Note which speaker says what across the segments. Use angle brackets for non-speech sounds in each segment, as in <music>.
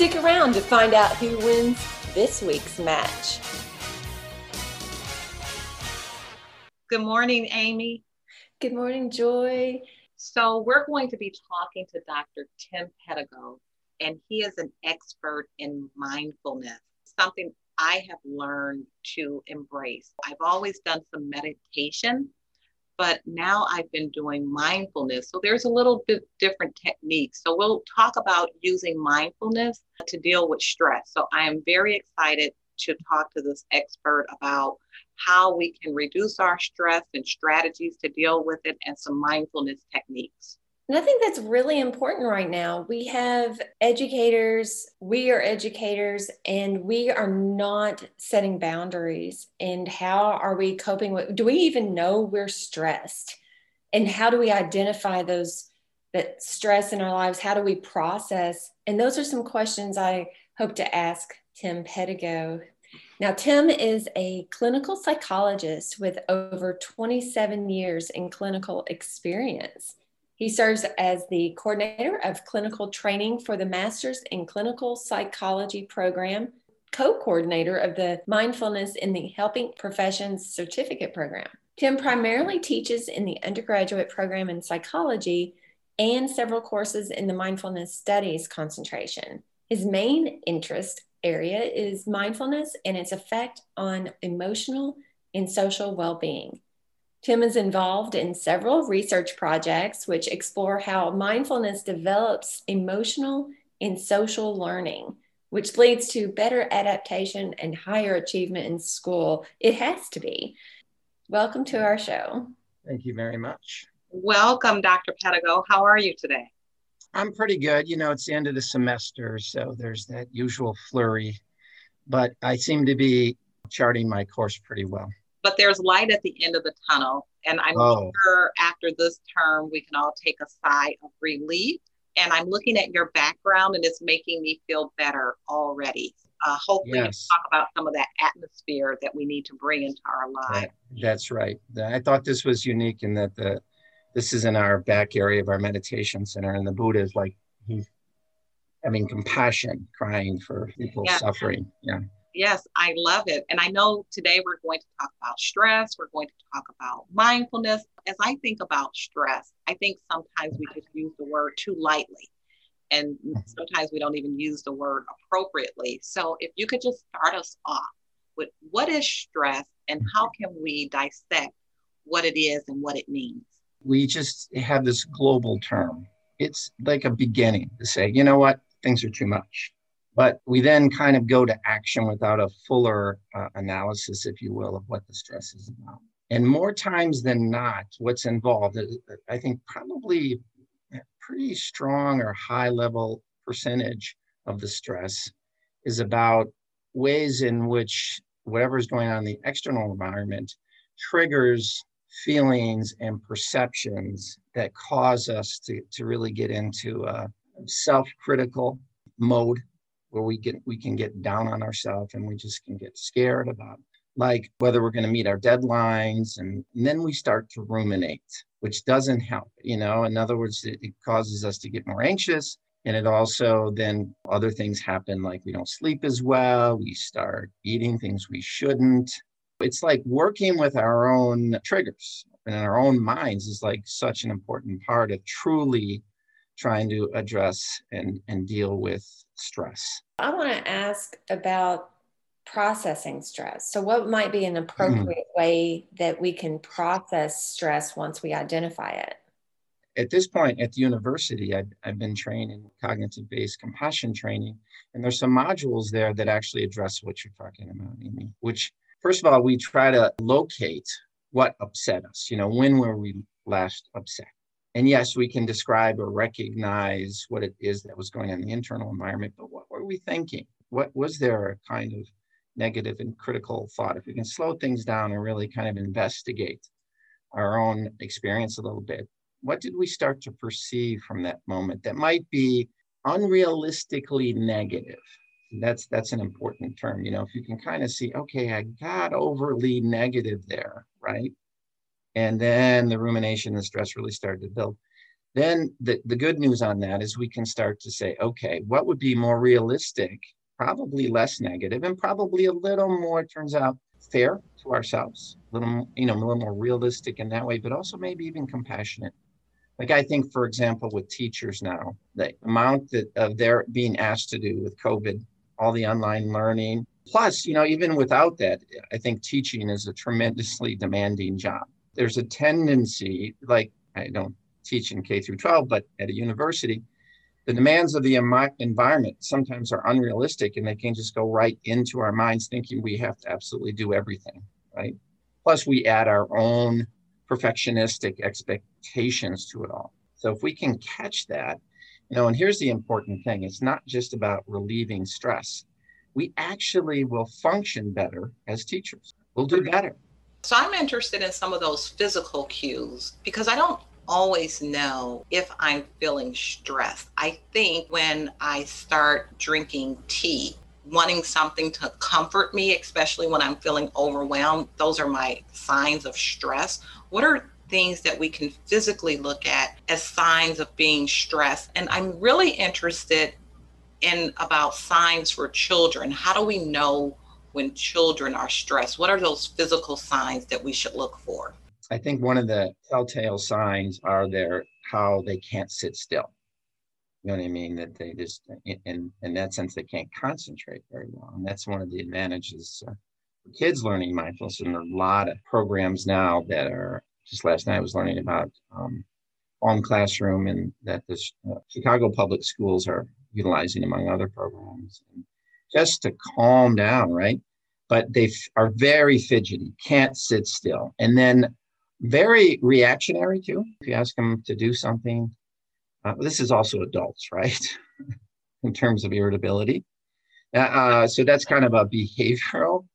Speaker 1: Stick around to find out who wins this week's match.
Speaker 2: Good morning, Amy.
Speaker 1: Good morning, Joy.
Speaker 2: So, we're going to be talking to Dr. Tim Pedigo, and he is an expert in mindfulness, something I have learned to embrace. I've always done some meditation, but now I've been doing mindfulness. So there's a little bit different techniques. So we'll talk about using mindfulness to deal with stress. So I am very excited to talk to this expert about how we can reduce our stress and strategies to deal with it and some mindfulness techniques.
Speaker 1: And I think that's really important right now. We have educators, we are educators, and we are not setting boundaries. And how are we coping with? Do we even know we're stressed? And how do we identify those that stress in our lives? How do we process? And those are some questions I hope to ask Tim Pedigo. Now, Tim is a clinical psychologist with over 27 years in clinical experience. He serves as the coordinator of clinical training for the Masters in Clinical Psychology program, co coordinator of the Mindfulness in the Helping Professions Certificate program. Tim primarily teaches in the undergraduate program in psychology and several courses in the mindfulness studies concentration. His main interest area is mindfulness and its effect on emotional and social well being. Tim is involved in several research projects which explore how mindfulness develops emotional and social learning, which leads to better adaptation and higher achievement in school. It has to be. Welcome to our show.
Speaker 3: Thank you very much.
Speaker 2: Welcome, Dr. Pedigo. How are you today?
Speaker 3: I'm pretty good. You know, it's the end of the semester, so there's that usual flurry, but I seem to be charting my course pretty well
Speaker 2: but there's light at the end of the tunnel. And I'm oh. sure after this term, we can all take a sigh of relief. And I'm looking at your background and it's making me feel better already. Uh, hopefully, yes. talk about some of that atmosphere that we need to bring into our lives.
Speaker 3: That, that's right. I thought this was unique in that the this is in our back area of our meditation center, and the Buddha is like he's having compassion, crying for people yeah. suffering. Yeah.
Speaker 2: Yes, I love it. And I know today we're going to talk about stress. We're going to talk about mindfulness. As I think about stress, I think sometimes we just use the word too lightly. And sometimes we don't even use the word appropriately. So if you could just start us off with what is stress and how can we dissect what it is and what it means?
Speaker 3: We just have this global term. It's like a beginning to say, you know what, things are too much but we then kind of go to action without a fuller uh, analysis, if you will, of what the stress is about. And more times than not, what's involved, uh, I think probably a pretty strong or high level percentage of the stress is about ways in which whatever's going on in the external environment triggers feelings and perceptions that cause us to, to really get into a self-critical mode where we get we can get down on ourselves and we just can get scared about like whether we're going to meet our deadlines and, and, then we start to ruminate which doesn't help you know? In other words it, it causes us to get more anxious and it also then other things happen like we don't sleep as well we start eating things we shouldn't. It's like working with our own triggers and our own minds is like such an important part of truly trying to address and, and deal with stress.
Speaker 1: I want to ask about processing stress. So, what might be an mm-hmm. appropriate mm-hmm. way that we can process stress once we identify it?
Speaker 3: At this point at the university, I've, I've been trained in cognitive based compassion training, and there's some modules there that actually address what you're talking about, Amy, which, first of all, we try to locate what upset us. You know, when were we last upset? And yes, we can describe or recognize what it is that was going on in the internal environment, but what were we thinking? What was there a kind of negative and critical thought? If we can slow things down and really kind of investigate our own experience a little bit, what did we start to perceive from that moment that might be unrealistically negative? That's that's an important term. You know, if you can kind of see, okay, I got overly negative there, right? And then the rumination and stress really started to build. Then the, the good news on that is we can start to say, okay, what would be more realistic, probably less negative, and probably a little more, turns out, fair to ourselves, a little, you know, a little more realistic in that way, but also maybe even compassionate. Like I think, for example, with teachers now, the amount that of their being asked to do with COVID, all the online learning, plus, you know, even without that, I think teaching is a tremendously demanding job there's a tendency, like I don't teach in K through 12, but at a university, the demands of the environment sometimes are unrealistic and they can just go right into our minds thinking we have to absolutely do everything, right? Plus, we add our own perfectionistic expectations to it all. So, if we can catch that, you know, and here's the important thing it's not just about relieving stress. We actually will function better as teachers. We'll do better.
Speaker 2: So I'm interested in some of those physical cues because I don't always know if I'm feeling stressed. I think when I start drinking tea, wanting something to comfort me, especially when I'm feeling overwhelmed, those are my signs of stress. What are things that we can physically look at as signs of being stressed? And I'm really interested in about signs for children. How do we know when children are stressed? What are those physical signs that we should look for?
Speaker 3: I think one of the telltale signs are their how they can't sit still. You know what I mean? That they just, in in that sense, they can't concentrate very well, and that's one of the advantages for kids learning mindfulness. And there are a lot of programs now that are. Just last night, I was learning about um, Calm Classroom, and that the uh, Chicago public schools are utilizing, among other programs. And just to calm down, right? But they f- are very fidgety, can't sit still. And then very reactionary too. If you ask them to do something, uh, this is also adults, right? <laughs> in terms of irritability. Uh, uh, so that's kind of a behavioral.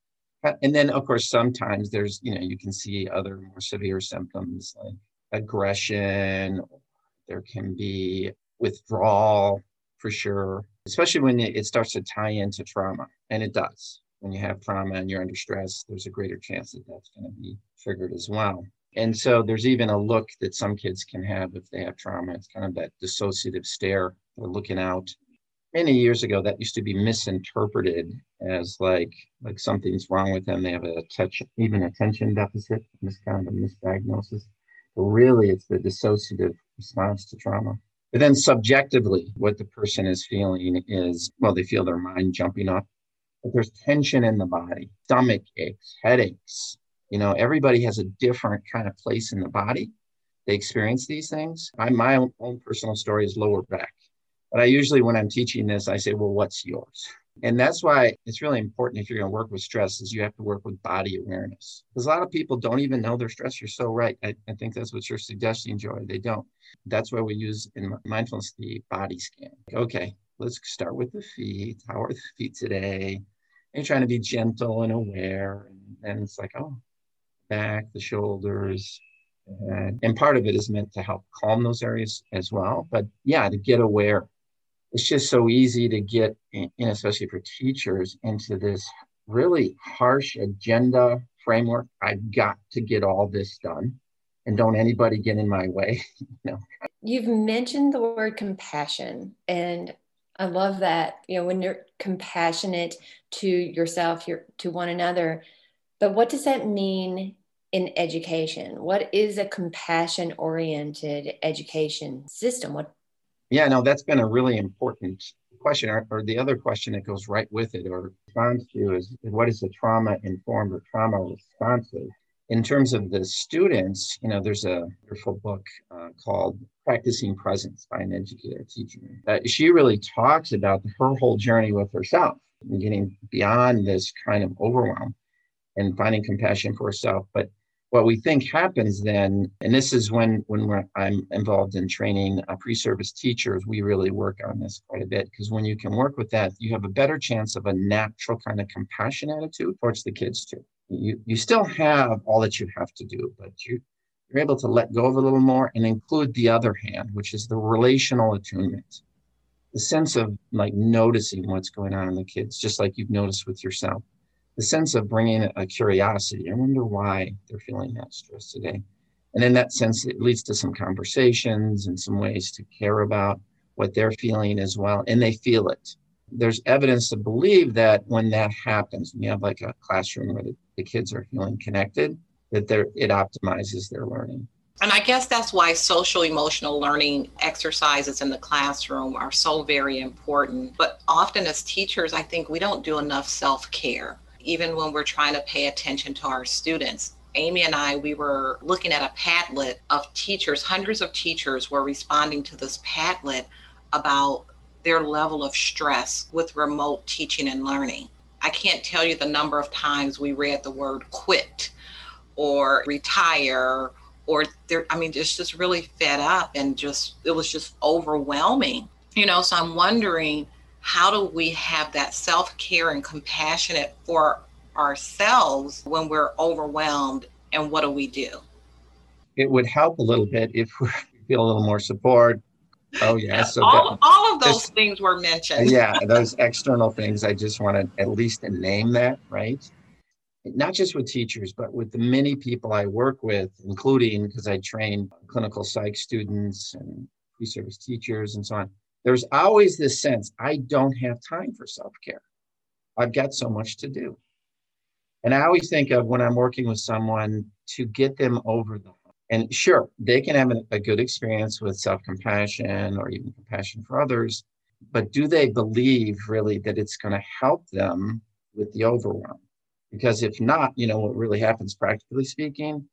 Speaker 3: Uh, and then, of course, sometimes there's, you know, you can see other more severe symptoms like aggression. There can be withdrawal for sure especially when it starts to tie into trauma. And it does. When you have trauma and you're under stress, there's a greater chance that that's going to be triggered as well. And so there's even a look that some kids can have if they have trauma. It's kind of that dissociative stare. They're looking out. Many years ago, that used to be misinterpreted as like like something's wrong with them. They have a touch, even attention deficit. This kind of a misdiagnosis. But really, it's the dissociative response to trauma. But then subjectively, what the person is feeling is, well, they feel their mind jumping up, but there's tension in the body, stomach aches, headaches. You know, everybody has a different kind of place in the body. They experience these things. I, my own, own personal story is lower back. But I usually, when I'm teaching this, I say, well, what's yours? And that's why it's really important if you're going to work with stress is you have to work with body awareness. Because a lot of people don't even know they're stressed. You're so right. I, I think that's what you're suggesting, Joy. They don't. That's why we use in mindfulness the body scan. Okay, let's start with the feet. How are the feet today? And you're trying to be gentle and aware. And then it's like, oh, back, the shoulders. And, and part of it is meant to help calm those areas as well. But yeah, to get aware it's just so easy to get, in, especially for teachers, into this really harsh agenda framework. I've got to get all this done, and don't anybody get in my way. <laughs> know?
Speaker 1: You've mentioned the word compassion, and I love that. You know, when you're compassionate to yourself, you're to one another. But what does that mean in education? What is a compassion oriented education system? What
Speaker 3: yeah, no, that's been a really important question or, or, the other question that goes right with it or responds to is what is the trauma informed or trauma responsive? In terms of the students, you know, there's a wonderful book uh, called Practicing Presence by an educator teacher. Uh, she really talks about her whole journey with herself, and getting beyond this kind of overwhelm and finding compassion for herself. But what we think happens then, and this is when when I'm involved in training uh, pre-service teachers, we really work on this quite a bit because when you can work with that, you have a better chance of a natural kind of compassion attitude towards the kids too. You you still have all that you have to do, but you you're able to let go of a little more and include the other hand, which is the relational attunement, the sense of like noticing what's going on in the kids, just like you've noticed with yourself the sense of bringing a curiosity. I wonder why they're feeling that stress today. And in that sense, it leads to some conversations and some ways to care about what they're feeling as well. And they feel it. There's evidence to believe that when that happens, when you have like a classroom where the, the kids are feeling connected, that it optimizes their learning.
Speaker 2: And I guess that's why social emotional learning exercises in the classroom are so very important. But often as teachers, I think we don't do enough self care even when we're trying to pay attention to our students. Amy and I, we were looking at a Padlet of teachers, hundreds of teachers were responding to this Padlet about their level of stress with remote teaching and learning. I can't tell you the number of times we read the word quit or retire or there I mean it's just really fed up and just it was just overwhelming. You know, so I'm wondering how do we have that self care and compassionate for ourselves when we're overwhelmed? And what do we do?
Speaker 3: It would help a little bit if we <laughs> feel a little more support. Oh, yeah. So
Speaker 2: all, that, all of those this, things were mentioned.
Speaker 3: yeah, <laughs> those external things. I just want to at least name that, right? Not just with teachers, but with the many people I work with, including because I train clinical psych students and pre service teachers and so on there's always this sense I don't have time for self care. I've got so much to do. And I always think of when I'm working with someone to get them over the and sure, they can have a good experience with self compassion or even compassion for others, but do they believe really that it's going to help them with the overwhelm? Because if not, you know, what really happens, practically speaking,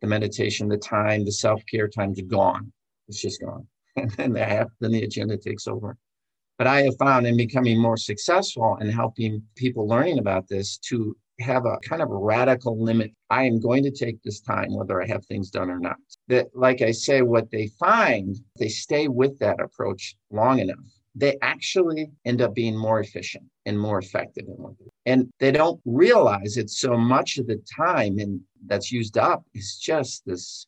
Speaker 3: the meditation, the time, the self care time's gone. It's just gone. <laughs> and then the have, then the agenda takes over. But I have found in becoming more successful and helping people learning about this to have a kind of a radical limit. I am going to take this time, whether I have things done or not. That, like I say, what they find, they stay with that approach long enough, they actually end up being more efficient and more effective in what they do. And they don't realize it so much of the time and that's used up is just this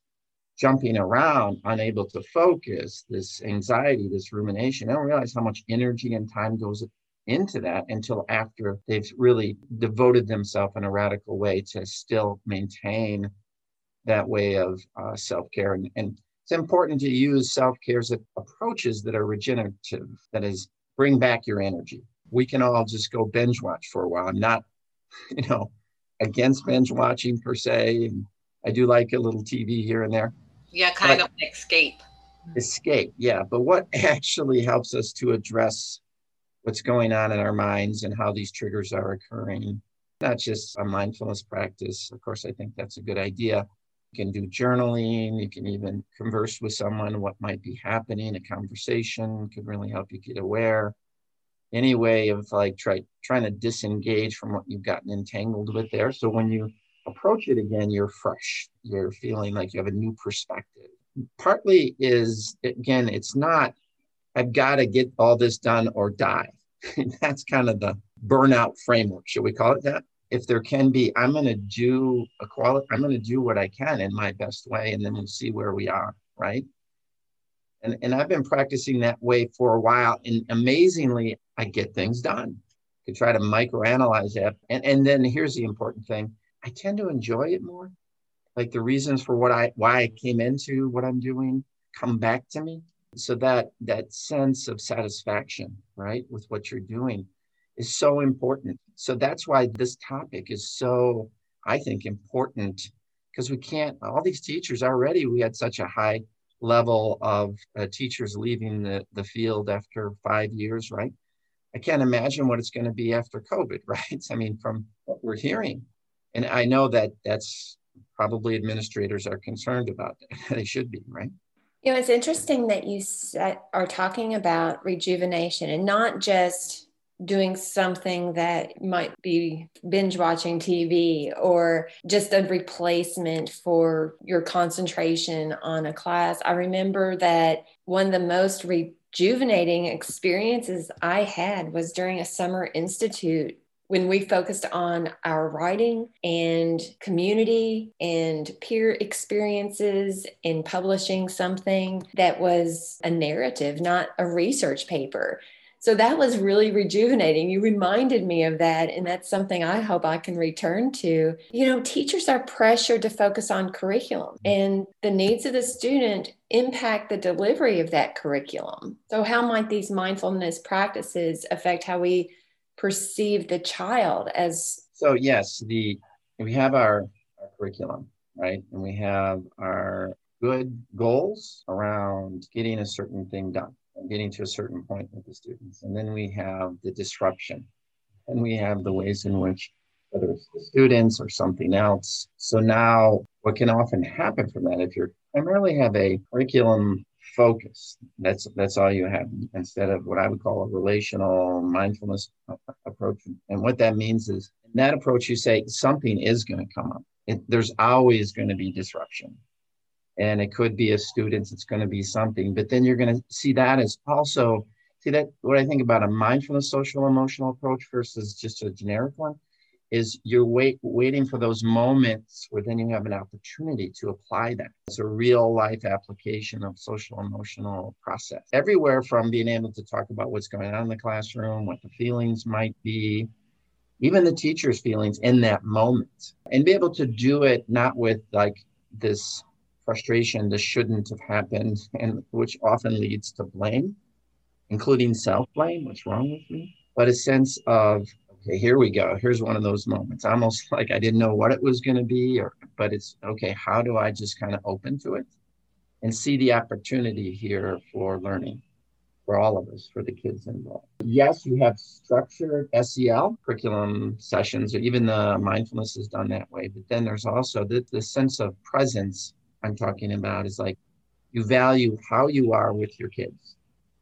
Speaker 3: jumping around, unable to focus, this anxiety, this rumination. I don't realize how much energy and time goes into that until after they've really devoted themselves in a radical way to still maintain that way of uh, self care. And, and it's important to use self care approaches that are regenerative, that is, bring back your energy. We can all just go binge watch for a while. I'm not, you know, against binge watching per se. I do like a little TV here and there
Speaker 2: yeah, kind but, of escape.
Speaker 3: Escape, yeah. But what <laughs> actually helps us to address what's going on in our minds and how these triggers are occurring? Not just a mindfulness practice. Of course, I think that's a good idea. You can do journaling. You can even converse with someone what might be happening. A conversation could really help you get aware. Any way of like try trying to disengage from what you've gotten entangled with there. So when you approach it again, you're fresh. You're feeling like you have a new perspective. Partly is, again, it's not, I've got to get all this done or die. <laughs> That's kind of the burnout framework. Should we call it that? If there can be, I'm going to do a quality, I'm going to do what I can in my best way, and then we'll see where we are, right? And, and I've been practicing that way for a while. And amazingly, I get things done. To try to microanalyze that. And, and then here's the important thing I tend to enjoy it more. Like the reasons for what I why I came into what I'm doing come back to me. So that that sense of satisfaction, right, with what you're doing is so important. So that's why this topic is so, I think, important because we can't, all these teachers already, we had such a high level of uh, teachers leaving the, the field after five years, right? I can't imagine what it's going to be after COVID, <laughs> right? I mean, from what we're hearing. And I know that that's probably administrators are concerned about <laughs> they should be, right?
Speaker 1: You know, it's interesting that you are talking about rejuvenation and not just doing something that might be binge watching TV or just a replacement for your concentration on a class. I remember that one of the most rejuvenating experiences I had was during a summer institute when we focused on our writing and community and peer experiences in publishing something that was a narrative, not a research paper. So that was really rejuvenating. You reminded me of that. And that's something I hope I can return to. You know, teachers are pressured to focus on curriculum, mm-hmm. and the needs of the student impact the delivery of that curriculum. So, how might these mindfulness practices affect how we perceive the child as?
Speaker 3: So, yes, the we have our, our curriculum, right? And we have our good goals around getting a certain thing done and getting to a certain point with the students. And then we have the disruption. And we have the ways in which, whether it's the students or something else. So now what can often happen from that, if you primarily have a curriculum focus, that's that's all you have instead of what I would call a relational mindfulness approach. And what that means is in that approach, you say something is going to come up. It, there's always going to be disruption and it could be a student it's going to be something but then you're going to see that as also see that what i think about a mindfulness social emotional approach versus just a generic one is you're wait, waiting for those moments where then you have an opportunity to apply that it's a real life application of social emotional process. Everywhere from being able to talk about what's going on in the classroom what the feelings might be even the teacher's feelings in that moment and be able to do it not with like this frustration this shouldn't have happened <laughs> and which often leads to blame including self-blame what's wrong with me but a sense of okay here we go here's one of those moments almost <laughs> like i didn't know what it was going to be or but it's okay how do i just kind of open to it and see the opportunity here for learning for all of us, for the kids involved. Yes, you have structured SEL curriculum sessions, or even the mindfulness is done that way. But then there's also the, the sense of presence I'm talking about is like you value how you are with your kids.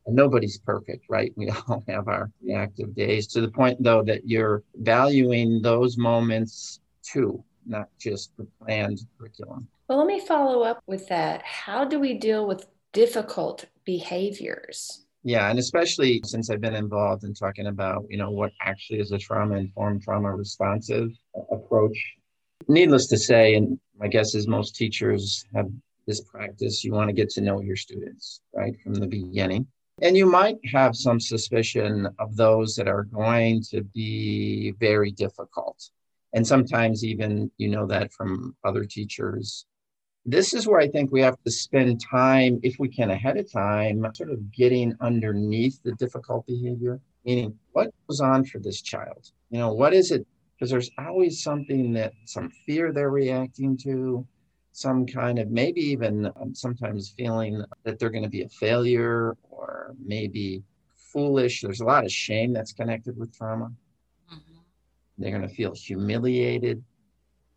Speaker 3: And nobody's perfect, right? We <laughs> all have our reactive days to the point, though, that you're valuing those moments too, not just the planned curriculum.
Speaker 1: Well, let me follow up with that. How do we deal with difficult behaviors?
Speaker 3: Yeah, and especially since I've been involved in talking about, you know, what actually is a trauma informed, trauma responsive approach. Needless to say, and my guess is most teachers have this practice. You want to get to know your students, right, from the beginning. And you might have some suspicion of those that are going to be very difficult. And sometimes even you know that from other teachers. This is where I think we have to spend time, if we can ahead of time, sort of getting underneath the difficult behavior, meaning what goes on for this child? You know, what is it because there's always something that some fear they're reacting to some kind of maybe even um, sometimes feeling that they're going to be a failure or maybe foolish. There's a lot of shame that's connected with trauma. Mm-hmm. they're going to feel humiliated.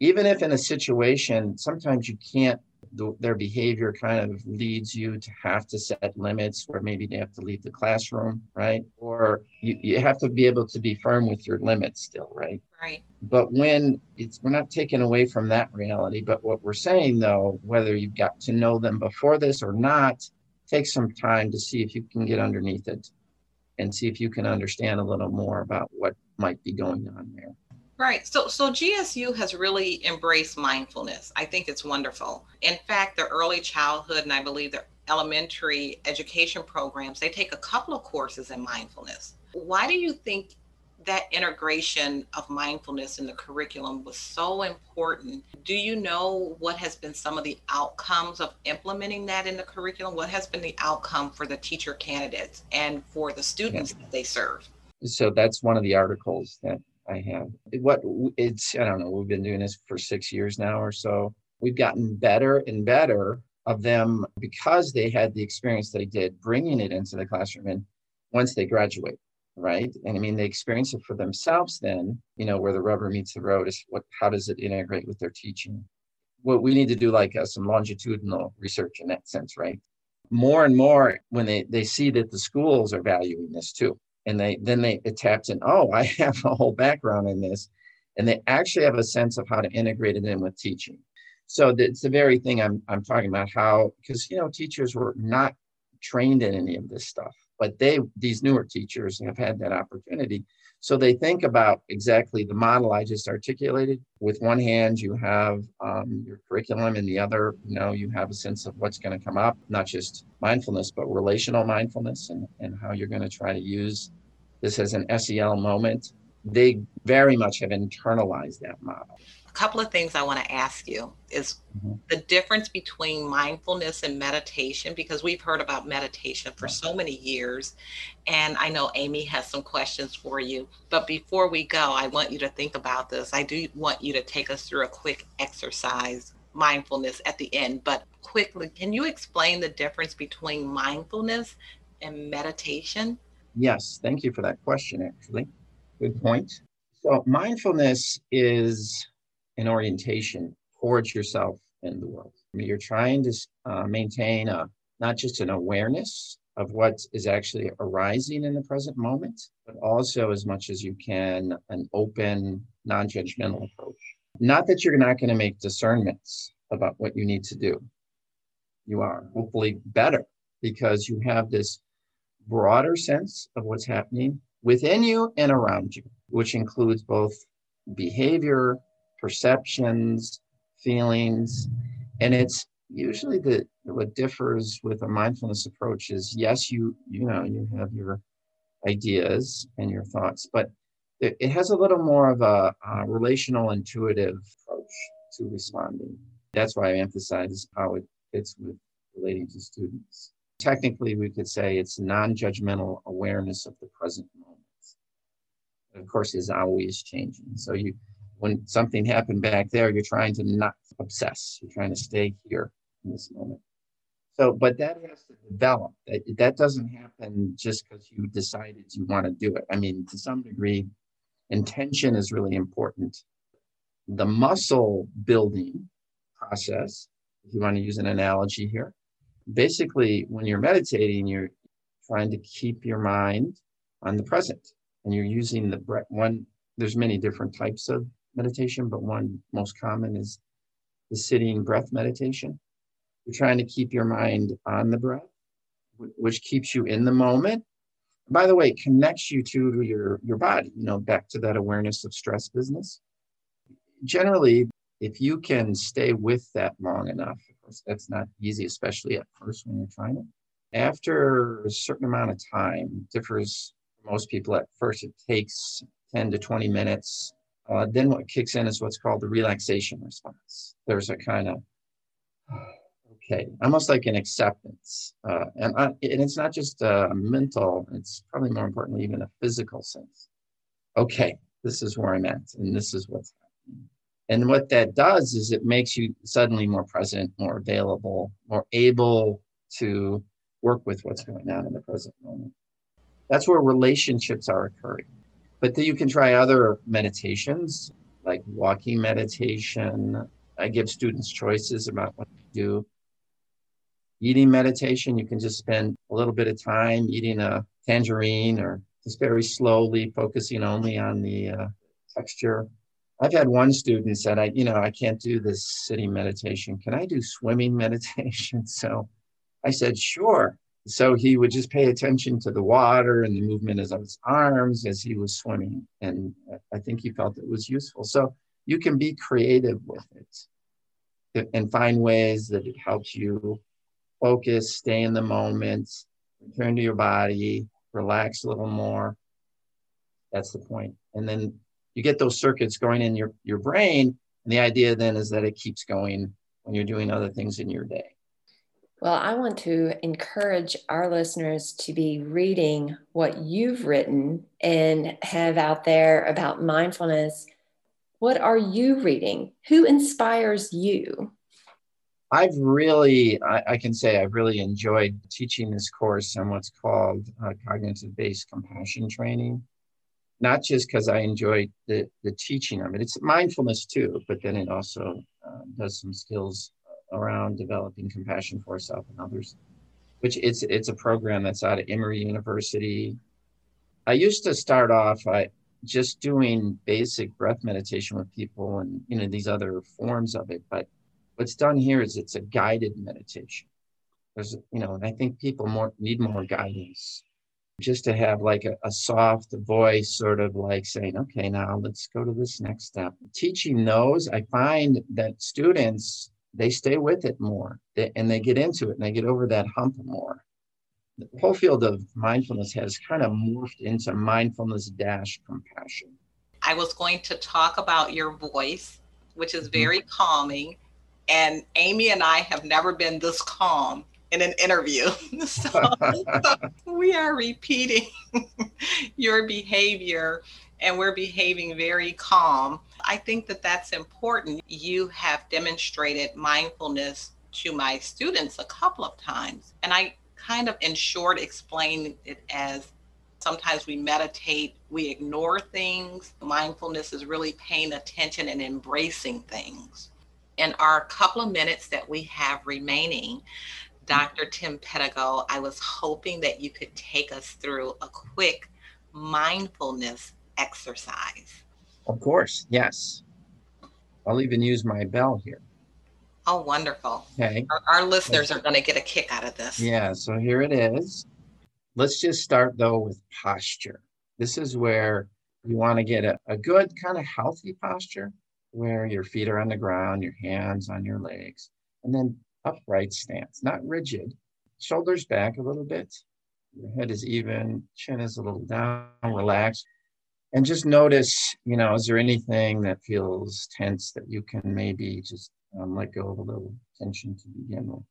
Speaker 3: Even if in a situation sometimes you can't the, their behavior kind of leads you to have to set limits where maybe they have to leave the classroom, right? Or you, you have to be able to be firm with your limits still, right?
Speaker 2: Right.
Speaker 3: But when it's, we're not taking away from that reality, but what we're saying though, whether you've got to know them before this or not, take some time to see if you can get underneath it and see if you can understand a little more about what might be going on there.
Speaker 2: Right. So so GSU has really embraced mindfulness. I think it's wonderful. In fact, the early childhood and I believe the elementary education programs, they take a couple of courses in mindfulness. Why do you think that integration of mindfulness in the curriculum was so important. Do you know what has been some of the outcomes of implementing that in the curriculum? What has been the outcome for the teacher candidates and for the students that they serve?
Speaker 3: So that's one of the articles that I have. What it's, I don't know, we've been doing this for six years now or so. We've gotten better and better of them because they had the experience they did bringing it into the classroom and once they graduate. right? And I mean, they experience it for themselves then, you know, where the rubber meets the road is what, how does it integrate with their teaching? What we need to do, like uh, some longitudinal research in that sense, right? More and more when they, they see that the schools are valuing this too. And they then they it taps in, oh, I <laughs> have a whole background in this. And they actually have a sense of how to integrate it in with teaching. So it's the very thing I'm I'm talking about, how because you know, teachers were not trained in any of this stuff but they these newer teachers have had that opportunity so they think about exactly the model i just articulated. With one hand you have um, your curriculum and the other you know you have a sense of what's going to come up not just mindfulness but relational mindfulness and, and how you're going to try to use this as an sel moment. They very much have internalized that model
Speaker 2: couple of things I want to ask you is mm-hmm. the difference between mindfulness and meditation, because we've heard about meditation for so many years. And I know Amy has some questions for you. But before we go, I want you to think about this. I do want you to take us through a quick exercise, mindfulness at the end. But quickly, can you explain the difference between mindfulness and meditation?
Speaker 3: Yes, thank you for that question, actually. Good point. So, mindfulness is an orientation towards yourself and the world. You're trying to uh, maintain a, not just an awareness of what is actually arising in the present moment, but also as much as you can, an open, non judgmental approach. Not that you're not going to make discernments about what you need to do. You are hopefully better because you have this broader sense of what's happening within you and around you, which includes both behavior, perceptions, feelings. And it's usually the what differs with a mindfulness approach is yes, you you know, you have your ideas and your thoughts, but it, has a little more of a, a relational intuitive approach to responding. That's why I emphasize how it fits with relating to students. Technically, we could say it's non-judgmental awareness of the present moment. Of course, is always changing. So you when something happened back there, you're trying to not obsess. You're trying to stay here in this moment. So, but that has to develop. That, that doesn't happen just because you decided you want to do it. I mean, to some degree, intention is really important. The muscle building process, if you want to use an analogy here, basically, when you're meditating, you're trying to keep your mind on the present and you're using the breath. One, there's many different types of meditation, but one most common is the sitting breath meditation. You're trying to keep your mind on the breath, which keeps you in the moment. By the way, it connects you to your, your body, you know, back to that awareness of stress business. Generally, if you can stay with that long enough, that's not easy, especially at first when you're trying it. After a certain amount of time, differs for most people at first, it takes 10 to 20 minutes uh, then what kicks in is what's called the relaxation response. There's a kind of, <sighs> okay, almost like an acceptance. Uh, and, I, and it's not just a mental, it's probably more importantly, even a physical sense. Okay, this is where I'm at, and this is what's happening. And what that does is it makes you suddenly more present, more available, more able to work with what's going on in the present moment. That's where relationships are occurring. But then you can try other meditations like walking meditation. I give students choices about what to do. Eating meditation, you can just spend a little bit of time eating a tangerine or just very slowly focusing only on the uh, texture. I've had one student said, I, you know, I can't do this sitting meditation. Can I do swimming <laughs> meditation? So I said, sure. So he would just pay attention to the water and the movement of his arms as he was swimming. And I think he felt it was useful. So you can be creative with it and find ways that it helps you focus, stay in the moment, return to your body, relax a little more. That's the point. And then you get those circuits going in your, your brain. And the idea then is that it keeps going when you're doing other things in your day.
Speaker 1: Well, I want to encourage our listeners to be reading what you've written and have out there about mindfulness. What are you reading? Who inspires you?
Speaker 3: I've really, I, I, can say I've really enjoyed teaching this course on what's called uh, cognitive based compassion training. Not just because I enjoy the, the teaching of it, it's mindfulness too, but then it also uh, does some skills around developing compassion for self and others, which it's, it's a program that's out of Emory University. I used to start off I, just doing basic breath meditation with people and you know these other forms of it, but what's done here is it's a guided meditation. There's, you know, and I think people more need more guidance just to have like a, a, soft voice, sort of like saying, okay, now let's go to this next step. Teaching those, I find that students, they stay with it more and they get into it and they get over that hump more. The whole field of mindfulness has kind of morphed into mindfulness dash compassion.
Speaker 2: I was going to talk about your voice, which is mm-hmm. very mm-hmm. calming and Amy and I have never been this calm in an interview. <laughs> so we are repeating <laughs> your behavior and we're behaving very calm. I think that that's important. You have demonstrated mindfulness to my students a couple of times. And I kind of, in short, explain it as sometimes we meditate, we ignore things. Mindfulness is really paying attention and embracing things in our couple of minutes that we have remaining, Dr. Tim Pedigo, I was hoping that you could take us through a quick mindfulness exercise.
Speaker 3: Of course, yes. I'll even use my bell here.
Speaker 2: Oh, wonderful.
Speaker 3: Okay.
Speaker 2: Our, our listeners are going to get a kick out of this.
Speaker 3: Yeah, so here it is. Let's just start though with posture. This is where you want to get a, a good kind of healthy posture where your feet are on the ground, your hands on your legs, and then upright stance, not rigid. Shoulders back a little bit. Your head is even, chin is a little down, relaxed. And just notice, you know, is there anything that feels tense that you can maybe just um, let go of a little tension to begin with?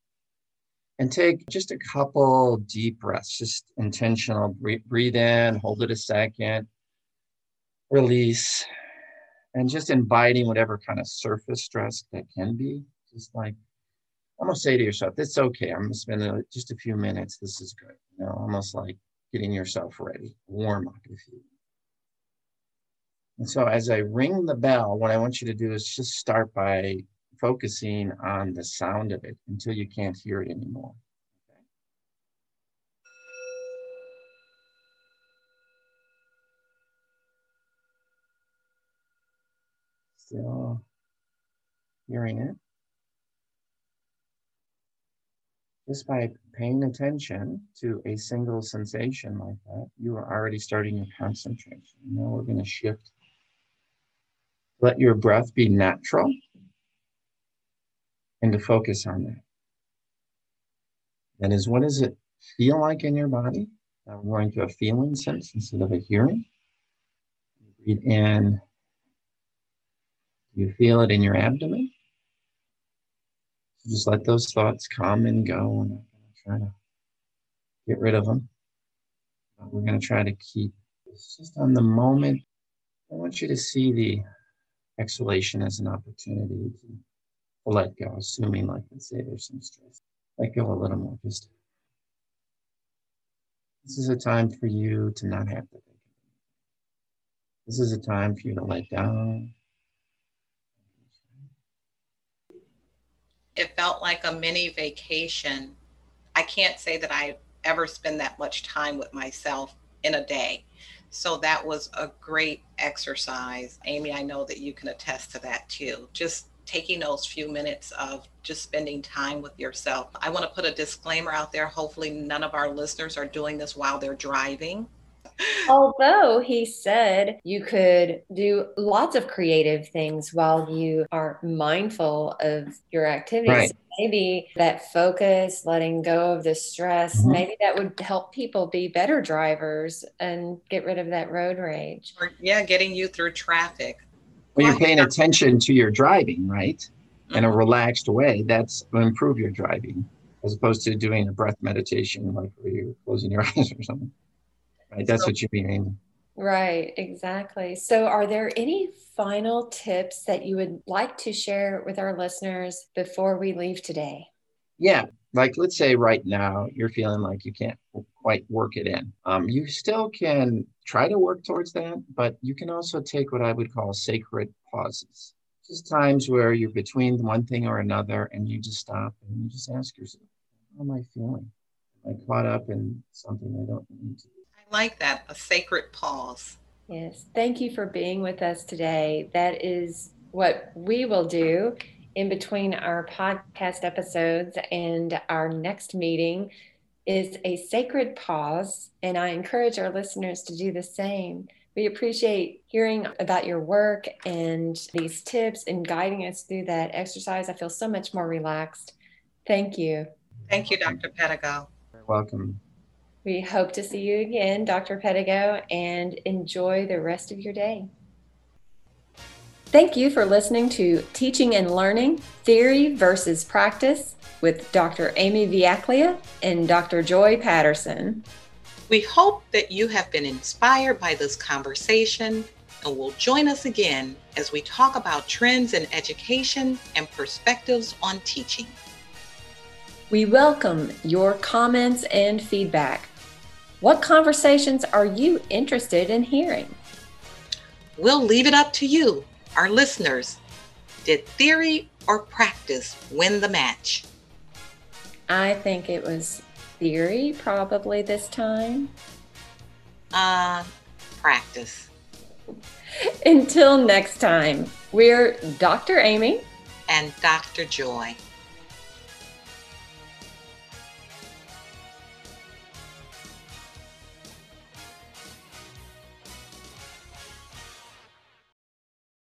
Speaker 3: And take just a couple deep breaths, just intentional. Breathe, in, hold it a second, release, and just inviting whatever kind of surface stress that can be. Just like almost say to yourself, "It's okay. I'm gonna spend just a few minutes. This is good." You know, almost like getting yourself ready, warm up, if you. And so, as I ring the bell, what I want you to do is just start by focusing on the sound of it until you can't hear it anymore. Still hearing it. Just by paying attention to a single sensation like that, you are already starting your concentration. Now we're going to shift. Let your breath be natural and to focus on that. That is, what does it feel like in your body? Now we're going to a feeling sense instead of a hearing. Breathe in you feel it in your abdomen? Just let those thoughts come and go. and try to get rid of them. But we're going to try to keep it's just on the moment. I want you to see the exhalation as an opportunity to, let go, assuming, like, let's say there's some stress. Let go a little more. Just this is a time for you to not have to think. This is a time for you to let down,
Speaker 2: it felt like a mini vacation. I can't say that I ever spend that much time with myself in a day. So that was a great exercise. Amy, I know that you can attest to that too. Just taking those few minutes of just spending time with yourself. I want to put a disclaimer out there. Hopefully, none of our listeners are doing this while they're driving.
Speaker 1: Although he said you could do lots of creative things while you are mindful of your activities. Right. Maybe that focus, letting go of the stress, mm-hmm. maybe that would help people be better drivers and get rid of that road rage.
Speaker 2: Or, yeah, getting you through traffic.
Speaker 3: Well, you're paying attention to your driving, right? Mm-hmm. In a mm-hmm. relaxed way. That's will improve your driving as opposed to doing a breath meditation like where you're closing your <laughs> eyes or something. Right, that's so, what you mean.
Speaker 1: Right, exactly. So, are there any final tips that you would like to share with our listeners before we leave today?
Speaker 3: Yeah, like let's say right now you're feeling like you can't quite work it in. Um, you still can try to work towards that, but you can also take what I would call sacred pauses. Just times where you're between one thing or another and you just stop and you just ask yourself, how am I feeling? Am I caught up in something I don't need to?
Speaker 2: I like that, a sacred pause.
Speaker 1: Yes. Thank you for being with us today. That is what we will do in between our podcast episodes and our next meeting is a sacred pause and I encourage our listeners to do the same. We appreciate hearing about your work and these tips and guiding us through that exercise. I feel so much more relaxed. Thank you.
Speaker 2: Thank you, Dr. Pedigo.
Speaker 3: You're welcome.
Speaker 1: We hope to see you again, Dr. Pedigo, and enjoy the rest of your day. Thank you for listening to Teaching and Learning Theory versus Practice with Dr. Amy Vujaklija and Dr. Joy Patterson.
Speaker 2: We hope that you have been inspired by this conversation and will join us again as we talk about trends in education and perspectives on teaching.
Speaker 1: We welcome your comments and feedback. What conversations are you interested in hearing?
Speaker 2: We'll leave it up to you, our listeners. Did theory or practice win the match?
Speaker 1: I think it was theory probably this time.
Speaker 2: Uh, practice.
Speaker 1: Until next time, we're Dr. Amy
Speaker 2: and Dr. Joy.